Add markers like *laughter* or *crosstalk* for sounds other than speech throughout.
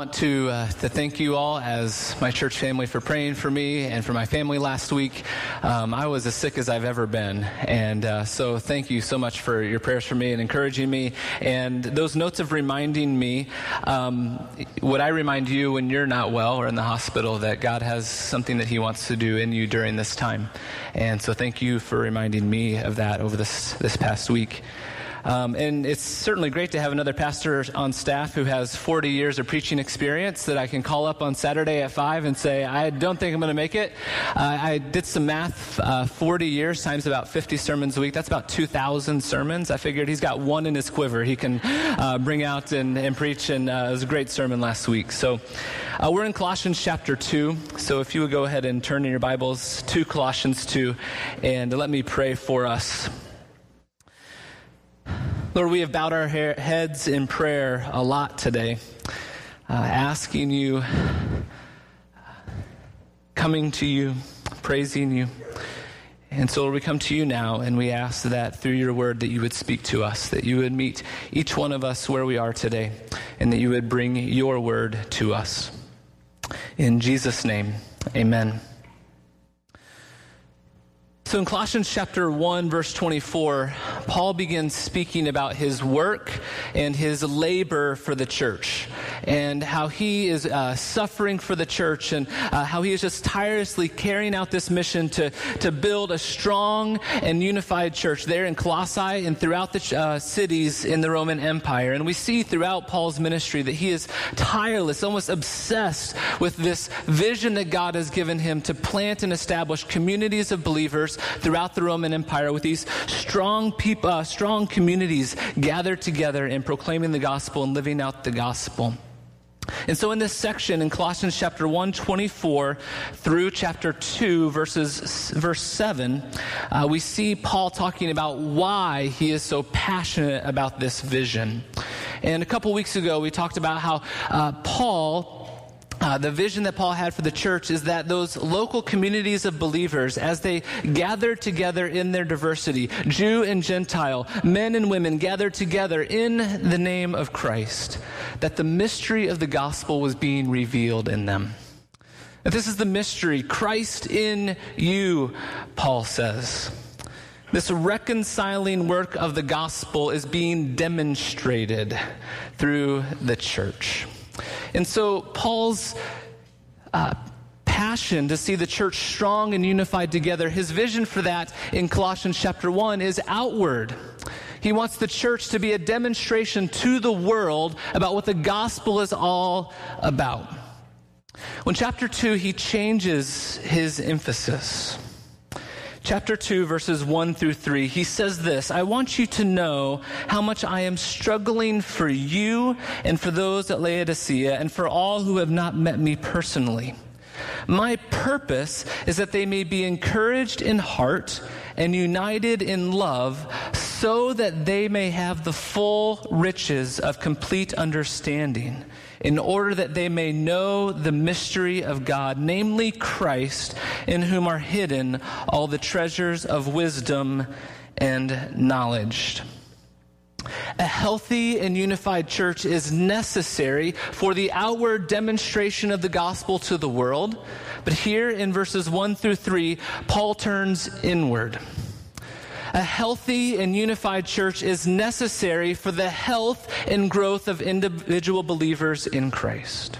want to, uh, to thank you all as my church family for praying for me and for my family last week. Um, I was as sick as I've ever been. And uh, so thank you so much for your prayers for me and encouraging me. And those notes of reminding me, um, would I remind you when you're not well or in the hospital that God has something that He wants to do in you during this time? And so thank you for reminding me of that over this, this past week. Um, and it's certainly great to have another pastor on staff who has 40 years of preaching experience that I can call up on Saturday at 5 and say, I don't think I'm going to make it. Uh, I did some math, uh, 40 years times about 50 sermons a week. That's about 2,000 sermons. I figured he's got one in his quiver he can uh, bring out and, and preach. And uh, it was a great sermon last week. So uh, we're in Colossians chapter 2. So if you would go ahead and turn in your Bibles to Colossians 2 and let me pray for us. Lord, we have bowed our heads in prayer a lot today, uh, asking you, coming to you, praising you. And so, Lord, we come to you now and we ask that through your word that you would speak to us, that you would meet each one of us where we are today, and that you would bring your word to us. In Jesus' name, amen. So in Colossians chapter 1, verse 24, Paul begins speaking about his work and his labor for the church and how he is uh, suffering for the church and uh, how he is just tirelessly carrying out this mission to, to build a strong and unified church there in Colossae and throughout the uh, cities in the Roman Empire. And we see throughout Paul's ministry that he is tireless, almost obsessed with this vision that God has given him to plant and establish communities of believers throughout the Roman Empire with these strong people, uh, strong communities gathered together in proclaiming the gospel and living out the gospel. And so in this section in Colossians chapter 1, 24 through chapter 2, verses, verse 7, uh, we see Paul talking about why he is so passionate about this vision. And a couple weeks ago, we talked about how uh, Paul uh, the vision that Paul had for the church is that those local communities of believers, as they gathered together in their diversity, Jew and Gentile, men and women gathered together in the name of Christ, that the mystery of the gospel was being revealed in them. That this is the mystery, Christ in you, Paul says. This reconciling work of the gospel is being demonstrated through the church. And so Paul's uh, passion to see the church strong and unified together, his vision for that in Colossians chapter 1 is outward. He wants the church to be a demonstration to the world about what the gospel is all about. When chapter 2, he changes his emphasis chapter 2, verses 1 through 3, he says this I want you to know how much I am struggling for you and for those at Laodicea and for all who have not met me personally. My purpose is that they may be encouraged in heart and united in love, so that they may have the full riches of complete understanding in order that they may know the mystery of God, namely Christ, in whom are hidden all the treasures of wisdom and knowledge. A healthy and unified church is necessary for the outward demonstration of the gospel to the world. But here in verses 1 through 3, Paul turns inward. A healthy and unified church is necessary for the health and growth of individual believers in Christ.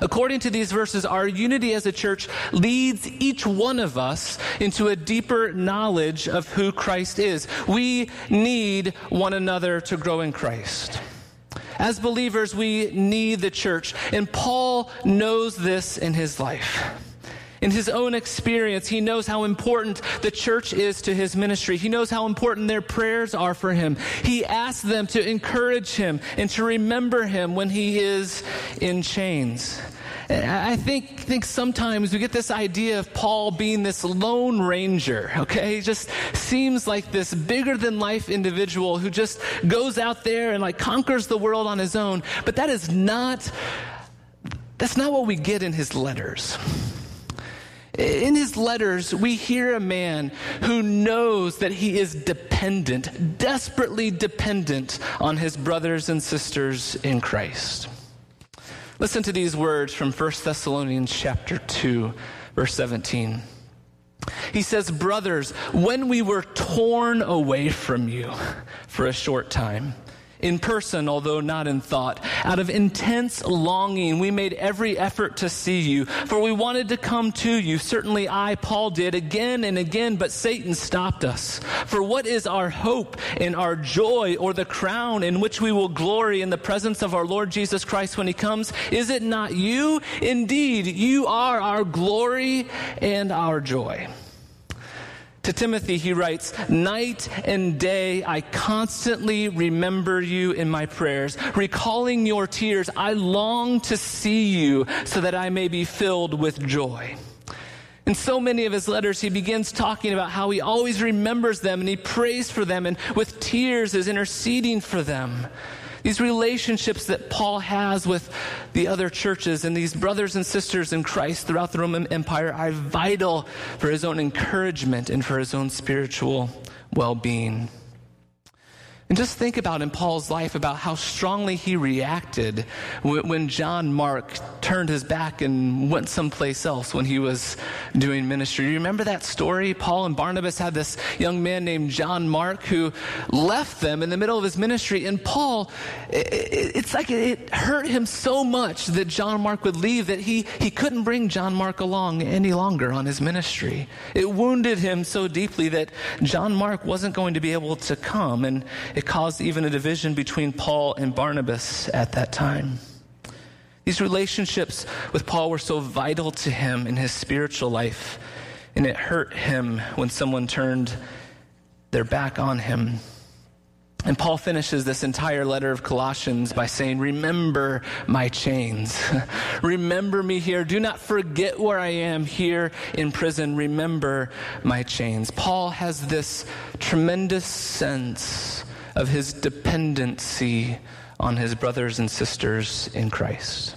According to these verses, our unity as a church leads each one of us into a deeper knowledge of who Christ is. We need one another to grow in Christ. As believers, we need the church, and Paul knows this in his life. In his own experience, he knows how important the church is to his ministry. He knows how important their prayers are for him. He asks them to encourage him and to remember him when he is in chains. I think, think sometimes we get this idea of Paul being this lone ranger, okay? He just seems like this bigger than life individual who just goes out there and like conquers the world on his own. But that is not, that's not what we get in his letters. In his letters, we hear a man who knows that he is dependent, desperately dependent on his brothers and sisters in Christ. Listen to these words from 1 Thessalonians chapter 2, verse 17. He says, Brothers, when we were torn away from you for a short time, in person, although not in thought. Out of intense longing, we made every effort to see you, for we wanted to come to you. Certainly I, Paul, did again and again, but Satan stopped us. For what is our hope and our joy or the crown in which we will glory in the presence of our Lord Jesus Christ when he comes? Is it not you? Indeed, you are our glory and our joy. To Timothy, he writes, Night and day I constantly remember you in my prayers. Recalling your tears, I long to see you so that I may be filled with joy. In so many of his letters, he begins talking about how he always remembers them and he prays for them and with tears is interceding for them. These relationships that Paul has with the other churches and these brothers and sisters in Christ throughout the Roman Empire are vital for his own encouragement and for his own spiritual well being. And just think about in Paul's life about how strongly he reacted when John Mark turned his back and went someplace else when he was doing ministry. You remember that story? Paul and Barnabas had this young man named John Mark who left them in the middle of his ministry. And Paul, it's like it hurt him so much that John Mark would leave that he, he couldn't bring John Mark along any longer on his ministry. It wounded him so deeply that John Mark wasn't going to be able to come. And it caused even a division between Paul and Barnabas at that time. These relationships with Paul were so vital to him in his spiritual life, and it hurt him when someone turned their back on him. And Paul finishes this entire letter of Colossians by saying, Remember my chains. *laughs* Remember me here. Do not forget where I am here in prison. Remember my chains. Paul has this tremendous sense of his dependency on his brothers and sisters in Christ.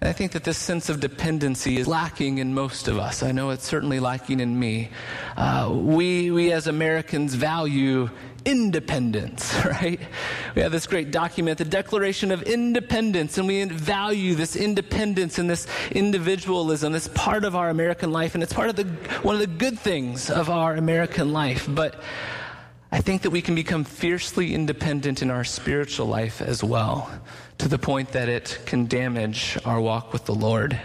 And I think that this sense of dependency is lacking in most of us. I know it's certainly lacking in me. Uh, we, we as Americans value independence, *laughs* right? We have this great document, the Declaration of Independence, and we value this independence and this individualism. It's part of our American life, and it's part of the, one of the good things of our American life. But I think that we can become fiercely independent in our spiritual life as well, to the point that it can damage our walk with the Lord.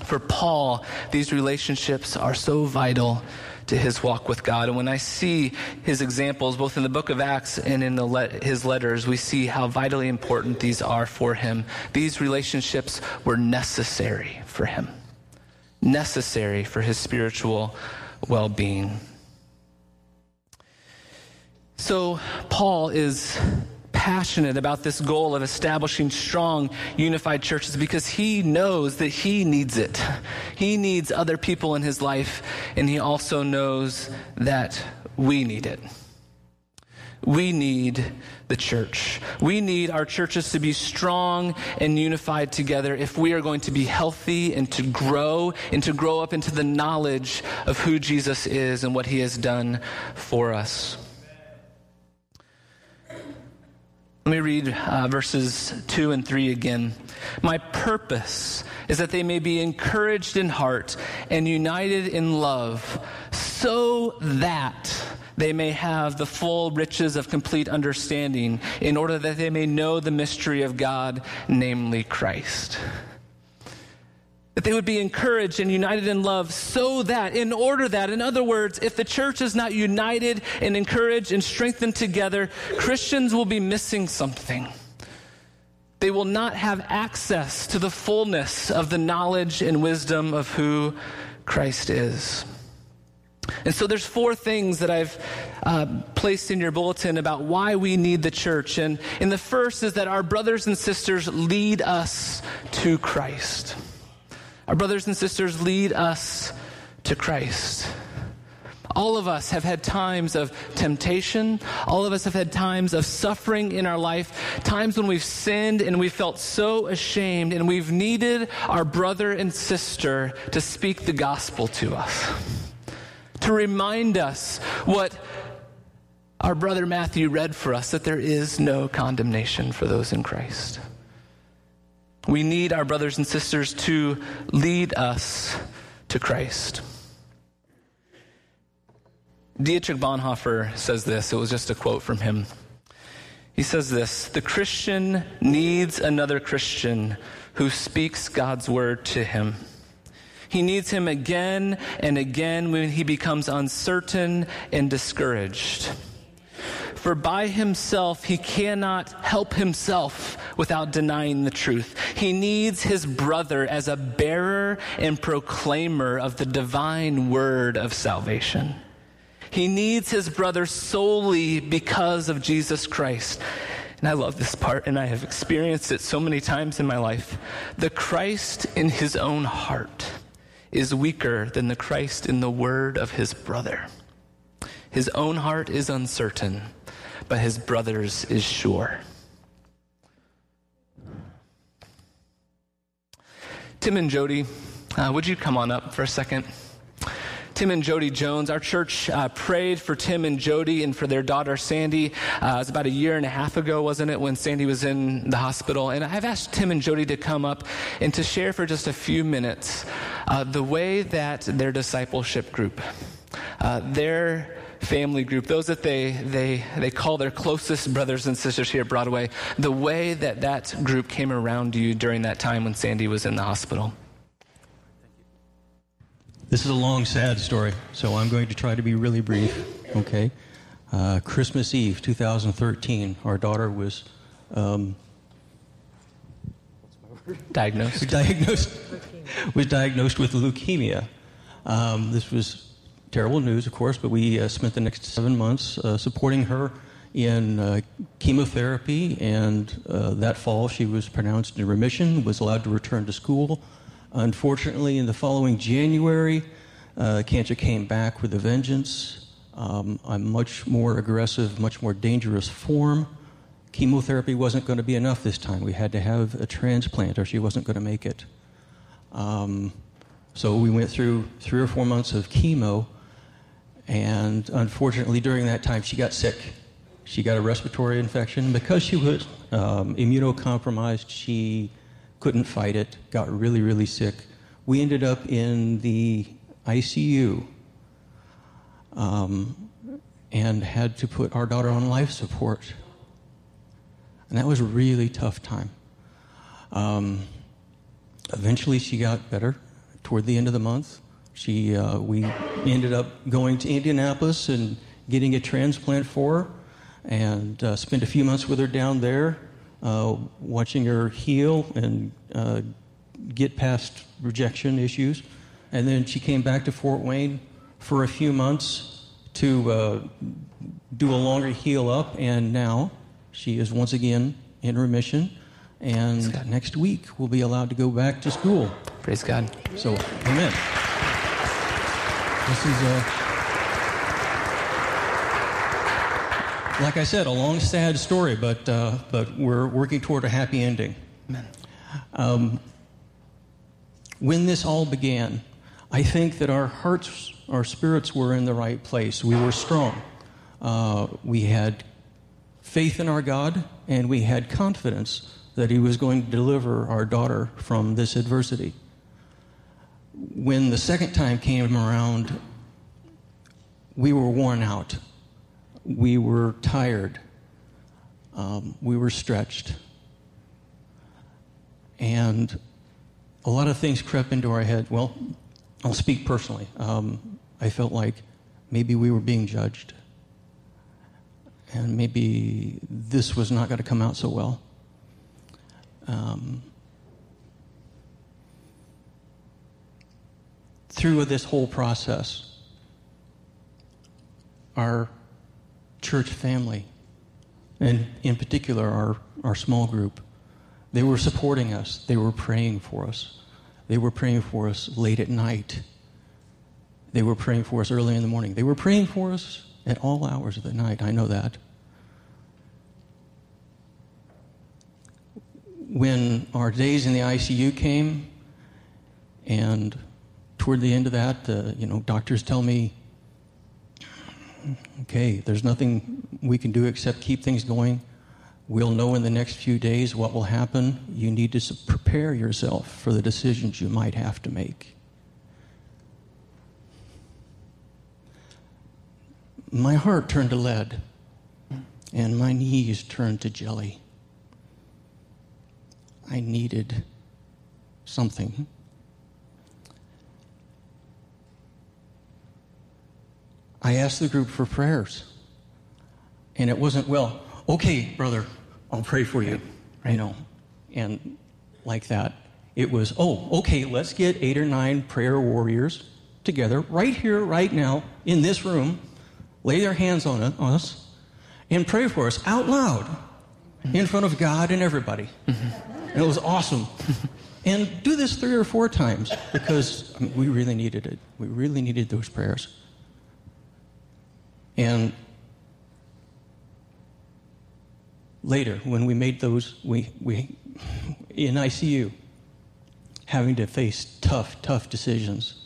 For Paul, these relationships are so vital to his walk with God. And when I see his examples, both in the book of Acts and in le- his letters, we see how vitally important these are for him. These relationships were necessary for him, necessary for his spiritual well being. So, Paul is passionate about this goal of establishing strong, unified churches because he knows that he needs it. He needs other people in his life, and he also knows that we need it. We need the church. We need our churches to be strong and unified together if we are going to be healthy and to grow and to grow up into the knowledge of who Jesus is and what he has done for us. Let me read uh, verses 2 and 3 again. My purpose is that they may be encouraged in heart and united in love, so that they may have the full riches of complete understanding, in order that they may know the mystery of God, namely Christ that they would be encouraged and united in love so that, in order that, in other words, if the church is not united and encouraged and strengthened together, Christians will be missing something. They will not have access to the fullness of the knowledge and wisdom of who Christ is. And so there's four things that I've uh, placed in your bulletin about why we need the church. And, and the first is that our brothers and sisters lead us to Christ. Our brothers and sisters lead us to Christ. All of us have had times of temptation. All of us have had times of suffering in our life, times when we've sinned and we felt so ashamed and we've needed our brother and sister to speak the gospel to us, to remind us what our brother Matthew read for us that there is no condemnation for those in Christ. We need our brothers and sisters to lead us to Christ. Dietrich Bonhoeffer says this. It was just a quote from him. He says this The Christian needs another Christian who speaks God's word to him. He needs him again and again when he becomes uncertain and discouraged. For by himself he cannot help himself without denying the truth. He needs his brother as a bearer and proclaimer of the divine word of salvation. He needs his brother solely because of Jesus Christ. And I love this part, and I have experienced it so many times in my life. The Christ in his own heart is weaker than the Christ in the word of his brother. His own heart is uncertain, but his brother's is sure. Tim and Jody, uh, would you come on up for a second? Tim and Jody Jones. Our church uh, prayed for Tim and Jody and for their daughter Sandy. Uh, it was about a year and a half ago, wasn't it, when Sandy was in the hospital? And I've asked Tim and Jody to come up and to share for just a few minutes uh, the way that their discipleship group, uh, their family group, those that they, they, they call their closest brothers and sisters here at Broadway, the way that that group came around you during that time when Sandy was in the hospital. This is a long, sad story, so I'm going to try to be really brief, okay? Uh, Christmas Eve, 2013, our daughter was um, diagnosed. *laughs* diagnosed was diagnosed with leukemia. Um, this was terrible news, of course, but we uh, spent the next seven months uh, supporting her in uh, chemotherapy, and uh, that fall she was pronounced in remission, was allowed to return to school. Unfortunately, in the following January, uh, cancer came back with a vengeance, um, a much more aggressive, much more dangerous form. Chemotherapy wasn't going to be enough this time. We had to have a transplant, or she wasn't going to make it. Um, so we went through three or four months of chemo, and unfortunately, during that time, she got sick. She got a respiratory infection. Because she was um, immunocompromised, she couldn't fight it, got really, really sick. We ended up in the ICU um, and had to put our daughter on life support. And that was a really tough time. Um, eventually, she got better toward the end of the month. She, uh, we ended up going to Indianapolis and getting a transplant for her and uh, spent a few months with her down there uh, watching her heal and uh, get past rejection issues. And then she came back to Fort Wayne for a few months to uh, do a longer heal up, and now she is once again in remission. And next week we'll be allowed to go back to school. Praise God. So, amen. This is a. Like I said, a long, sad story, but, uh, but we're working toward a happy ending. Amen. Um, when this all began, I think that our hearts, our spirits were in the right place. We were strong. Uh, we had faith in our God, and we had confidence that He was going to deliver our daughter from this adversity. When the second time came around, we were worn out we were tired, um, we were stretched. And a lot of things crept into our head. Well, I'll speak personally. Um, I felt like maybe we were being judged. And maybe this was not going to come out so well. Um, through this whole process, our church family, and in particular our, our small group, they were supporting us. They were praying for us. They were praying for us late at night. They were praying for us early in the morning. They were praying for us at all hours of the night. I know that. When our days in the ICU came, and toward the end of that, uh, you know, doctors tell me okay, there's nothing we can do except keep things going. We'll know in the next few days what will happen. You need to prepare yourself for the decisions you might have to make. My heart turned to lead, and my knees turned to jelly. I needed something. I asked the group for prayers. And it wasn't, well, okay, brother, I'll pray for you, you know, and like that. It was, oh, okay, let's get eight or nine prayer warriors together right here, right now, in this room, lay their hands on us, and pray for us out loud in front of God and everybody. And it was awesome. *laughs* and do this three or four times because I mean, we really needed it. We really needed those prayers. And later, when we made those, we, we in ICU, having to face tough, tough decisions.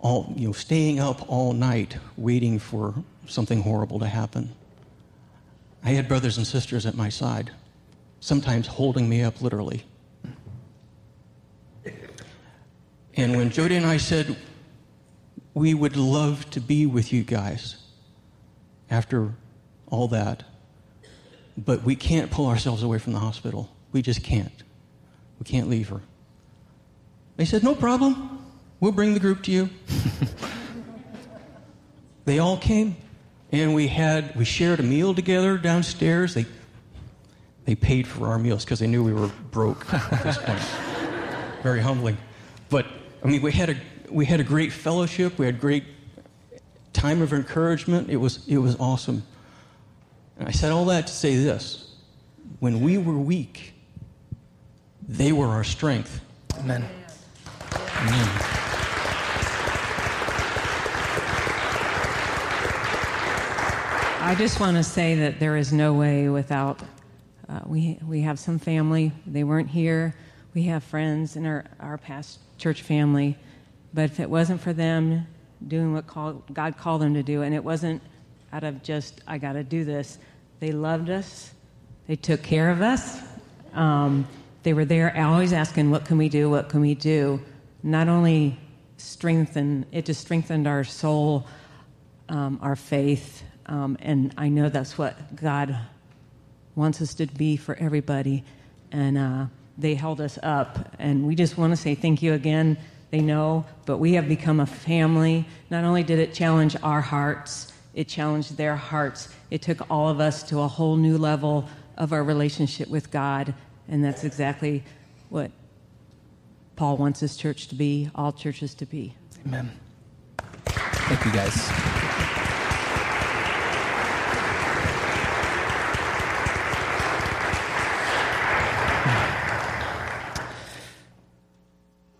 All, you know, staying up all night waiting for something horrible to happen. I had brothers and sisters at my side, sometimes holding me up literally. And when Jody and I said, we would love to be with you guys after all that, but we can't pull ourselves away from the hospital. We just can't. We can't leave her. They said, No problem. We'll bring the group to you. *laughs* they all came, and we had we shared a meal together downstairs. They they paid for our meals because they knew we were broke at this point. *laughs* Very humbling. But I mean, we had a we had a great fellowship. We had great time of encouragement. It was, it was awesome. And I said all that to say this when we were weak, they were our strength. Amen. Amen. I just want to say that there is no way without. Uh, we, we have some family. They weren't here. We have friends in our, our past church family but if it wasn't for them doing what called, God called them to do, and it wasn't out of just, I got to do this, they loved us, they took care of us. Um, they were there always asking, What can we do? What can we do? Not only strengthened, it just strengthened our soul, um, our faith, um, and I know that's what God wants us to be for everybody. And uh, they held us up, and we just want to say thank you again they know, but we have become a family. Not only did it challenge our hearts, it challenged their hearts. It took all of us to a whole new level of our relationship with God, and that's exactly what Paul wants his church to be, all churches to be. Amen. Thank you, guys.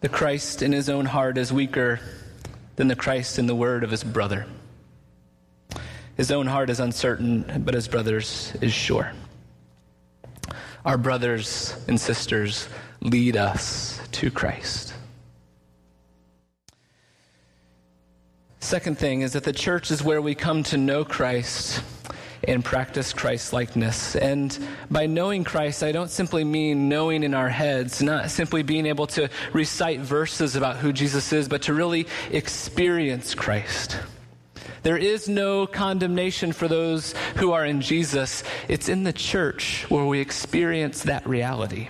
The Christ in his own heart is weaker than the Christ in the word of his brother. His own heart is uncertain, but his brother's is sure. Our brothers and sisters lead us to Christ. Second thing is that the church is where we come to know Christ and practice Christ likeness. And by knowing Christ, I don't simply mean knowing in our heads, not simply being able to recite verses about who Jesus is, but to really experience Christ. There is no condemnation for those who are in Jesus. It's in the church where we experience that reality.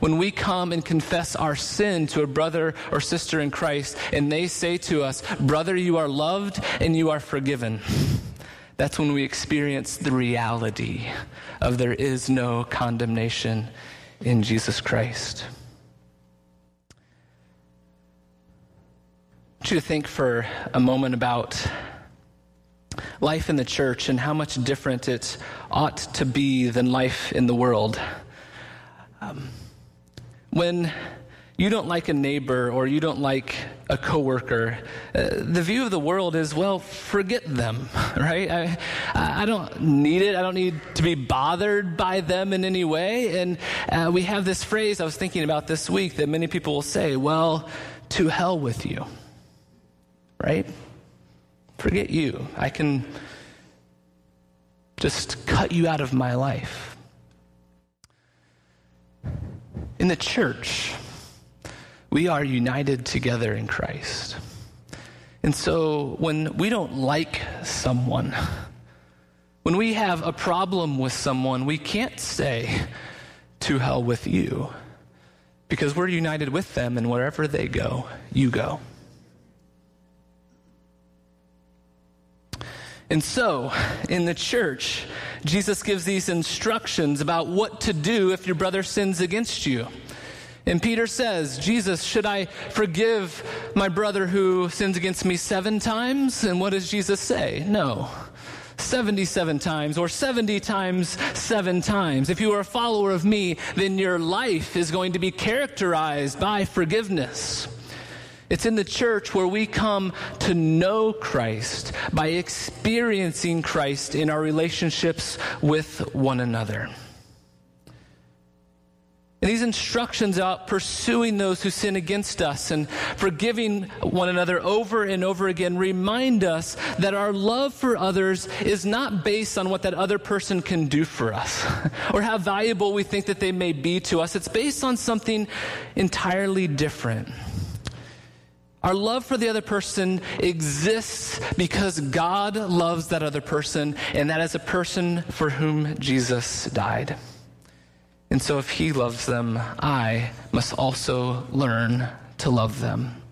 When we come and confess our sin to a brother or sister in Christ, and they say to us, Brother, you are loved and you are forgiven that's when we experience the reality of there is no condemnation in Jesus Christ. I want you to think for a moment about life in the church and how much different it ought to be than life in the world. Um, when you don't like a neighbor or you don't like a coworker, uh, the view of the world is, well, forget them, *laughs* right? I, I don't need it. I don't need to be bothered by them in any way. And uh, we have this phrase I was thinking about this week that many people will say, well, to hell with you, right? Forget you. I can just cut you out of my life. In the church, we are united together in Christ. And so when we don't like someone, when we have a problem with someone, we can't say, to hell with you, because we're united with them, and wherever they go, you go. And so, in the church, Jesus gives these instructions about what to do if your brother sins against you. And Peter says, Jesus, should I forgive my brother who sins against me seven times? And what does Jesus say? No. 77 times or 70 times seven times. If you are a follower of me, then your life is going to be characterized by forgiveness. It's in the church where we come to know Christ by experiencing Christ in our relationships with one another. And these instructions about pursuing those who sin against us and forgiving one another over and over again remind us that our love for others is not based on what that other person can do for us *laughs* or how valuable we think that they may be to us. It's based on something entirely different. Our love for the other person exists because God loves that other person, and that is a person for whom Jesus died. And so, if He loves them, I must also learn to love them.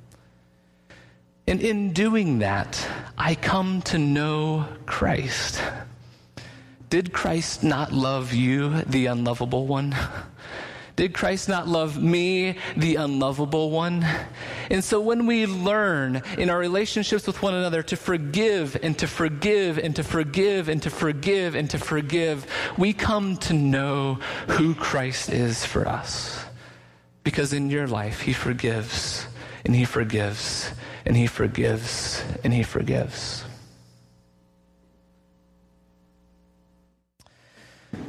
And in doing that, I come to know Christ. Did Christ not love you, the unlovable one? *laughs* Did Christ not love me, the unlovable one? And so when we learn in our relationships with one another to forgive and to forgive and to forgive and to forgive and to forgive, we come to know who Christ is for us. Because in your life, He forgives and He forgives and He forgives and He forgives.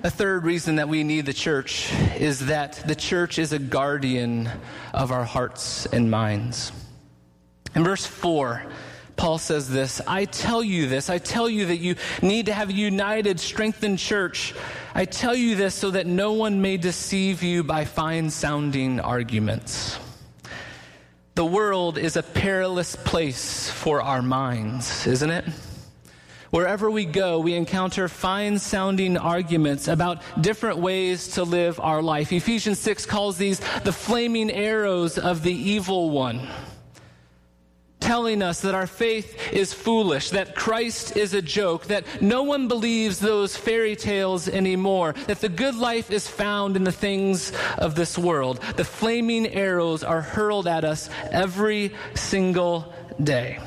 A third reason that we need the church is that the church is a guardian of our hearts and minds. In verse 4, Paul says this I tell you this. I tell you that you need to have a united, strengthened church. I tell you this so that no one may deceive you by fine sounding arguments. The world is a perilous place for our minds, isn't it? Wherever we go, we encounter fine sounding arguments about different ways to live our life. Ephesians 6 calls these the flaming arrows of the evil one telling us that our faith is foolish, that Christ is a joke, that no one believes those fairy tales anymore, that the good life is found in the things of this world. The flaming arrows are hurled at us every single day.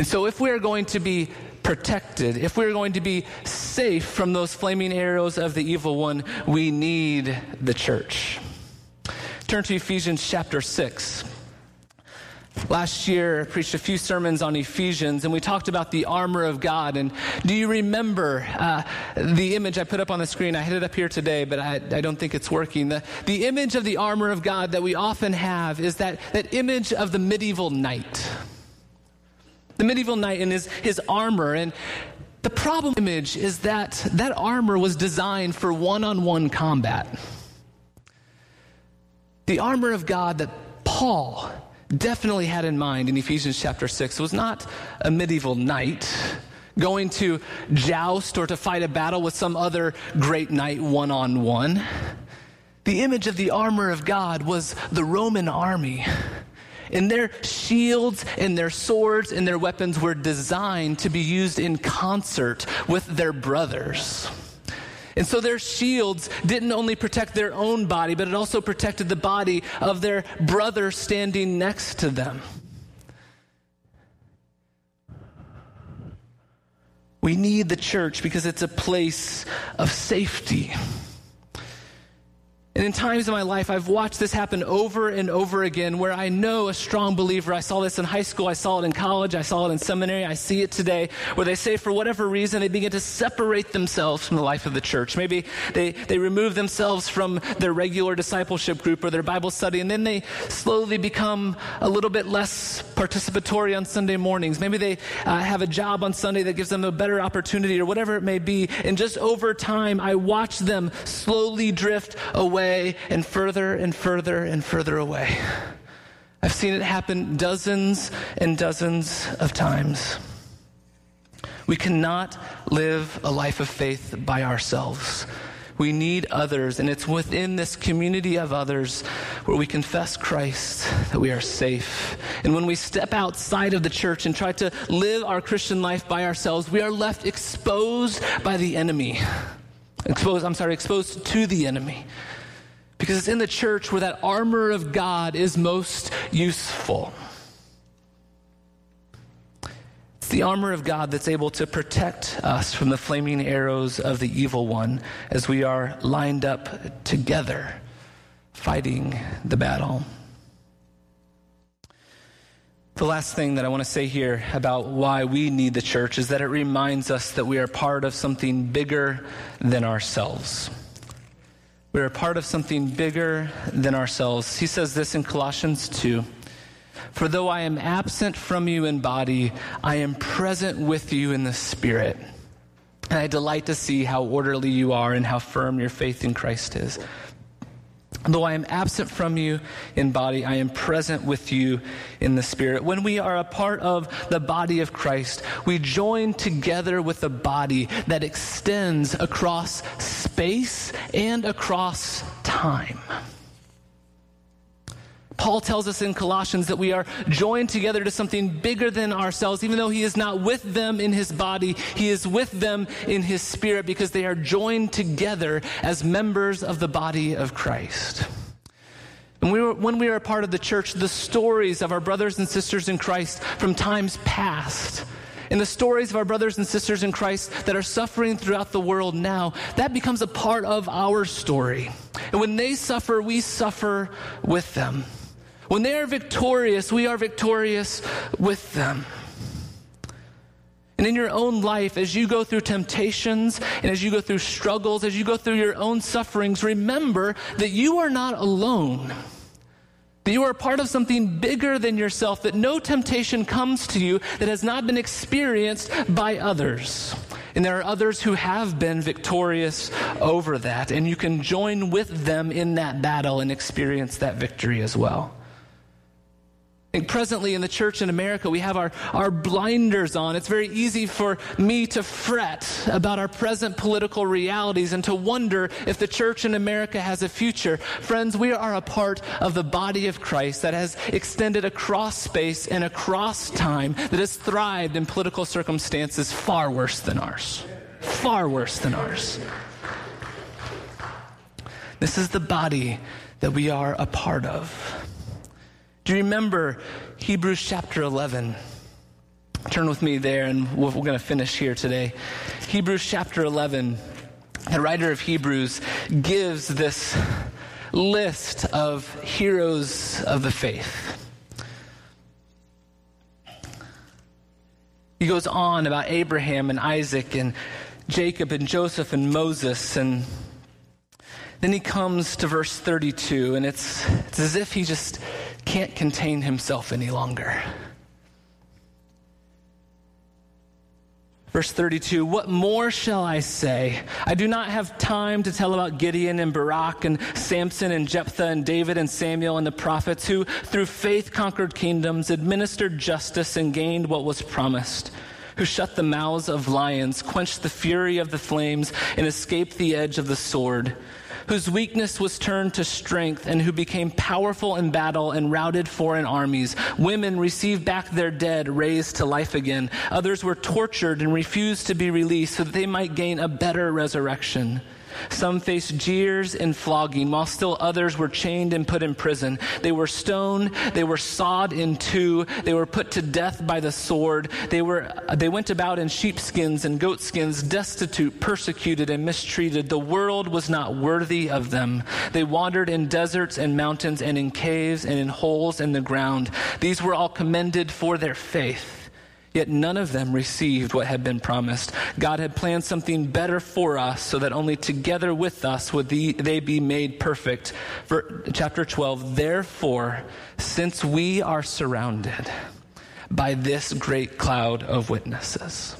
And so, if we are going to be protected, if we're going to be safe from those flaming arrows of the evil one, we need the church. Turn to Ephesians chapter 6. Last year, I preached a few sermons on Ephesians, and we talked about the armor of God. And do you remember uh, the image I put up on the screen? I had it up here today, but I, I don't think it's working. The, the image of the armor of God that we often have is that, that image of the medieval knight the medieval knight in his, his armor. And the problem image is that that armor was designed for one on one combat. The armor of God that Paul definitely had in mind in Ephesians chapter 6 was not a medieval knight going to joust or to fight a battle with some other great knight one on one. The image of the armor of God was the Roman army and their shields and their swords and their weapons were designed to be used in concert with their brothers. And so their shields didn't only protect their own body, but it also protected the body of their brother standing next to them. We need the church because it's a place of safety. And in times in my life, I've watched this happen over and over again where I know a strong believer. I saw this in high school, I saw it in college, I saw it in seminary, I see it today, where they say for whatever reason they begin to separate themselves from the life of the church. Maybe they, they remove themselves from their regular discipleship group or their Bible study, and then they slowly become a little bit less participatory on Sunday mornings. Maybe they uh, have a job on Sunday that gives them a better opportunity or whatever it may be. And just over time, I watch them slowly drift away away and further and further and further away. I've seen it happen dozens and dozens of times. We cannot live a life of faith by ourselves. We need others, and it's within this community of others where we confess Christ that we are safe. And when we step outside of the church and try to live our Christian life by ourselves, we are left exposed by the enemy. Exposed, I'm sorry, exposed to the enemy. Because it's in the church where that armor of God is most useful. It's the armor of God that's able to protect us from the flaming arrows of the evil one as we are lined up together fighting the battle. The last thing that I want to say here about why we need the church is that it reminds us that we are part of something bigger than ourselves. We're part of something bigger than ourselves. He says this in Colossians 2 For though I am absent from you in body, I am present with you in the spirit. And I delight to see how orderly you are and how firm your faith in Christ is. Though I am absent from you in body, I am present with you in the Spirit. When we are a part of the body of Christ, we join together with a body that extends across space and across time. Paul tells us in Colossians that we are joined together to something bigger than ourselves. Even though he is not with them in his body, he is with them in his spirit because they are joined together as members of the body of Christ. And we were, when we are a part of the church, the stories of our brothers and sisters in Christ from times past and the stories of our brothers and sisters in Christ that are suffering throughout the world now, that becomes a part of our story. And when they suffer, we suffer with them. When they are victorious, we are victorious with them. And in your own life, as you go through temptations and as you go through struggles, as you go through your own sufferings, remember that you are not alone. That you are part of something bigger than yourself, that no temptation comes to you that has not been experienced by others. And there are others who have been victorious over that, and you can join with them in that battle and experience that victory as well. And presently in the church in America, we have our, our blinders on. It's very easy for me to fret about our present political realities and to wonder if the church in America has a future. Friends, we are a part of the body of Christ that has extended across space and across time, that has thrived in political circumstances far worse than ours. Far worse than ours. This is the body that we are a part of. Do you remember Hebrews chapter 11? Turn with me there, and we're going to finish here today. Hebrews chapter 11. The writer of Hebrews gives this list of heroes of the faith. He goes on about Abraham and Isaac and Jacob and Joseph and Moses and then he comes to verse 32 and it's, it's as if he just can't contain himself any longer. Verse 32 What more shall I say? I do not have time to tell about Gideon and Barak and Samson and Jephthah and David and Samuel and the prophets who, through faith, conquered kingdoms, administered justice, and gained what was promised. Who shut the mouths of lions, quenched the fury of the flames, and escaped the edge of the sword whose weakness was turned to strength and who became powerful in battle and routed foreign armies. Women received back their dead, raised to life again. Others were tortured and refused to be released so that they might gain a better resurrection. Some faced jeers and flogging, while still others were chained and put in prison. They were stoned, they were sawed in two, they were put to death by the sword. They, were, they went about in sheepskins and goatskins, destitute, persecuted, and mistreated. The world was not worthy of them. They wandered in deserts and mountains and in caves and in holes in the ground. These were all commended for their faith. Yet none of them received what had been promised. God had planned something better for us so that only together with us would they be made perfect. For chapter 12, therefore, since we are surrounded by this great cloud of witnesses,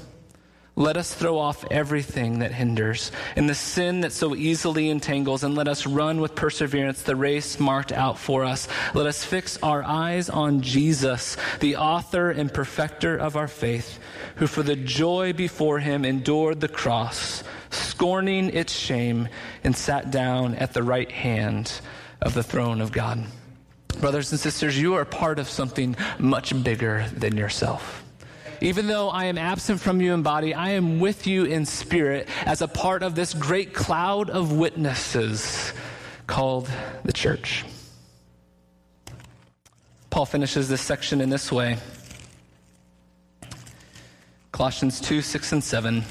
let us throw off everything that hinders and the sin that so easily entangles, and let us run with perseverance the race marked out for us. Let us fix our eyes on Jesus, the author and perfecter of our faith, who for the joy before him endured the cross, scorning its shame, and sat down at the right hand of the throne of God. Brothers and sisters, you are part of something much bigger than yourself. Even though I am absent from you in body, I am with you in spirit as a part of this great cloud of witnesses called the church. Paul finishes this section in this way Colossians 2 6 and 7.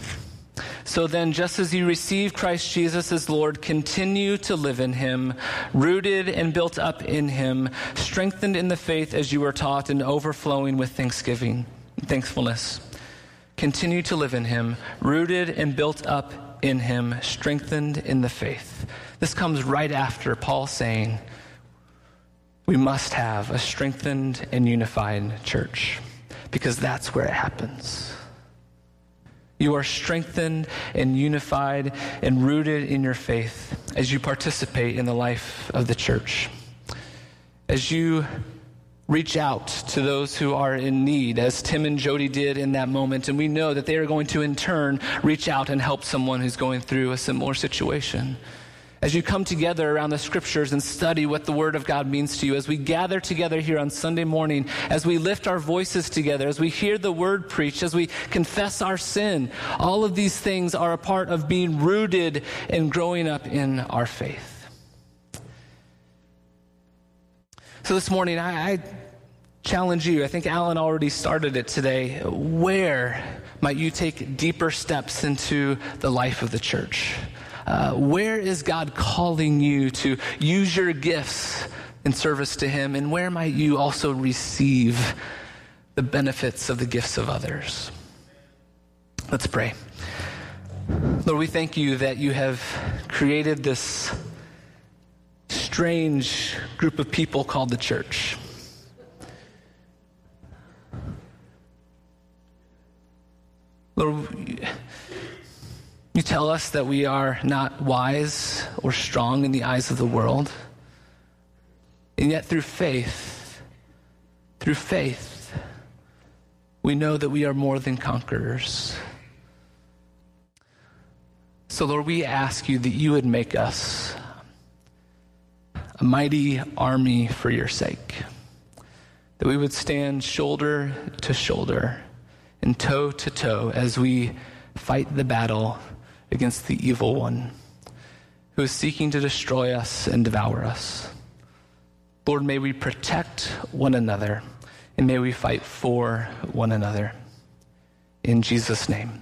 So then, just as you received Christ Jesus as Lord, continue to live in him, rooted and built up in him, strengthened in the faith as you were taught, and overflowing with thanksgiving thankfulness. Continue to live in Him, rooted and built up in Him, strengthened in the faith. This comes right after Paul saying, we must have a strengthened and unified church because that's where it happens. You are strengthened and unified and rooted in your faith as you participate in the life of the church. As you reach out to those who are in need, as Tim and Jody did in that moment. And we know that they are going to, in turn, reach out and help someone who's going through a similar situation. As you come together around the scriptures and study what the Word of God means to you, as we gather together here on Sunday morning, as we lift our voices together, as we hear the Word preached, as we confess our sin, all of these things are a part of being rooted and growing up in our faith. So this morning, I, I challenge you. I think Alan already started it today. Where might you take deeper steps into the life of the church? Uh, where is God calling you to use your gifts in service to Him? And where might you also receive the benefits of the gifts of others? Let's pray. Lord, we thank you that you have created this strange group of people called the church. Lord, you tell us that we are not wise or strong in the eyes of the world. And yet, through faith, through faith, we know that we are more than conquerors. So, Lord, we ask you that you would make us a mighty army for your sake. That we would stand shoulder to shoulder and toe to toe as we fight the battle against the evil one who is seeking to destroy us and devour us. Lord, may we protect one another and may we fight for one another. In Jesus' name,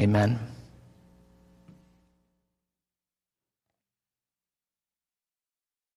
amen.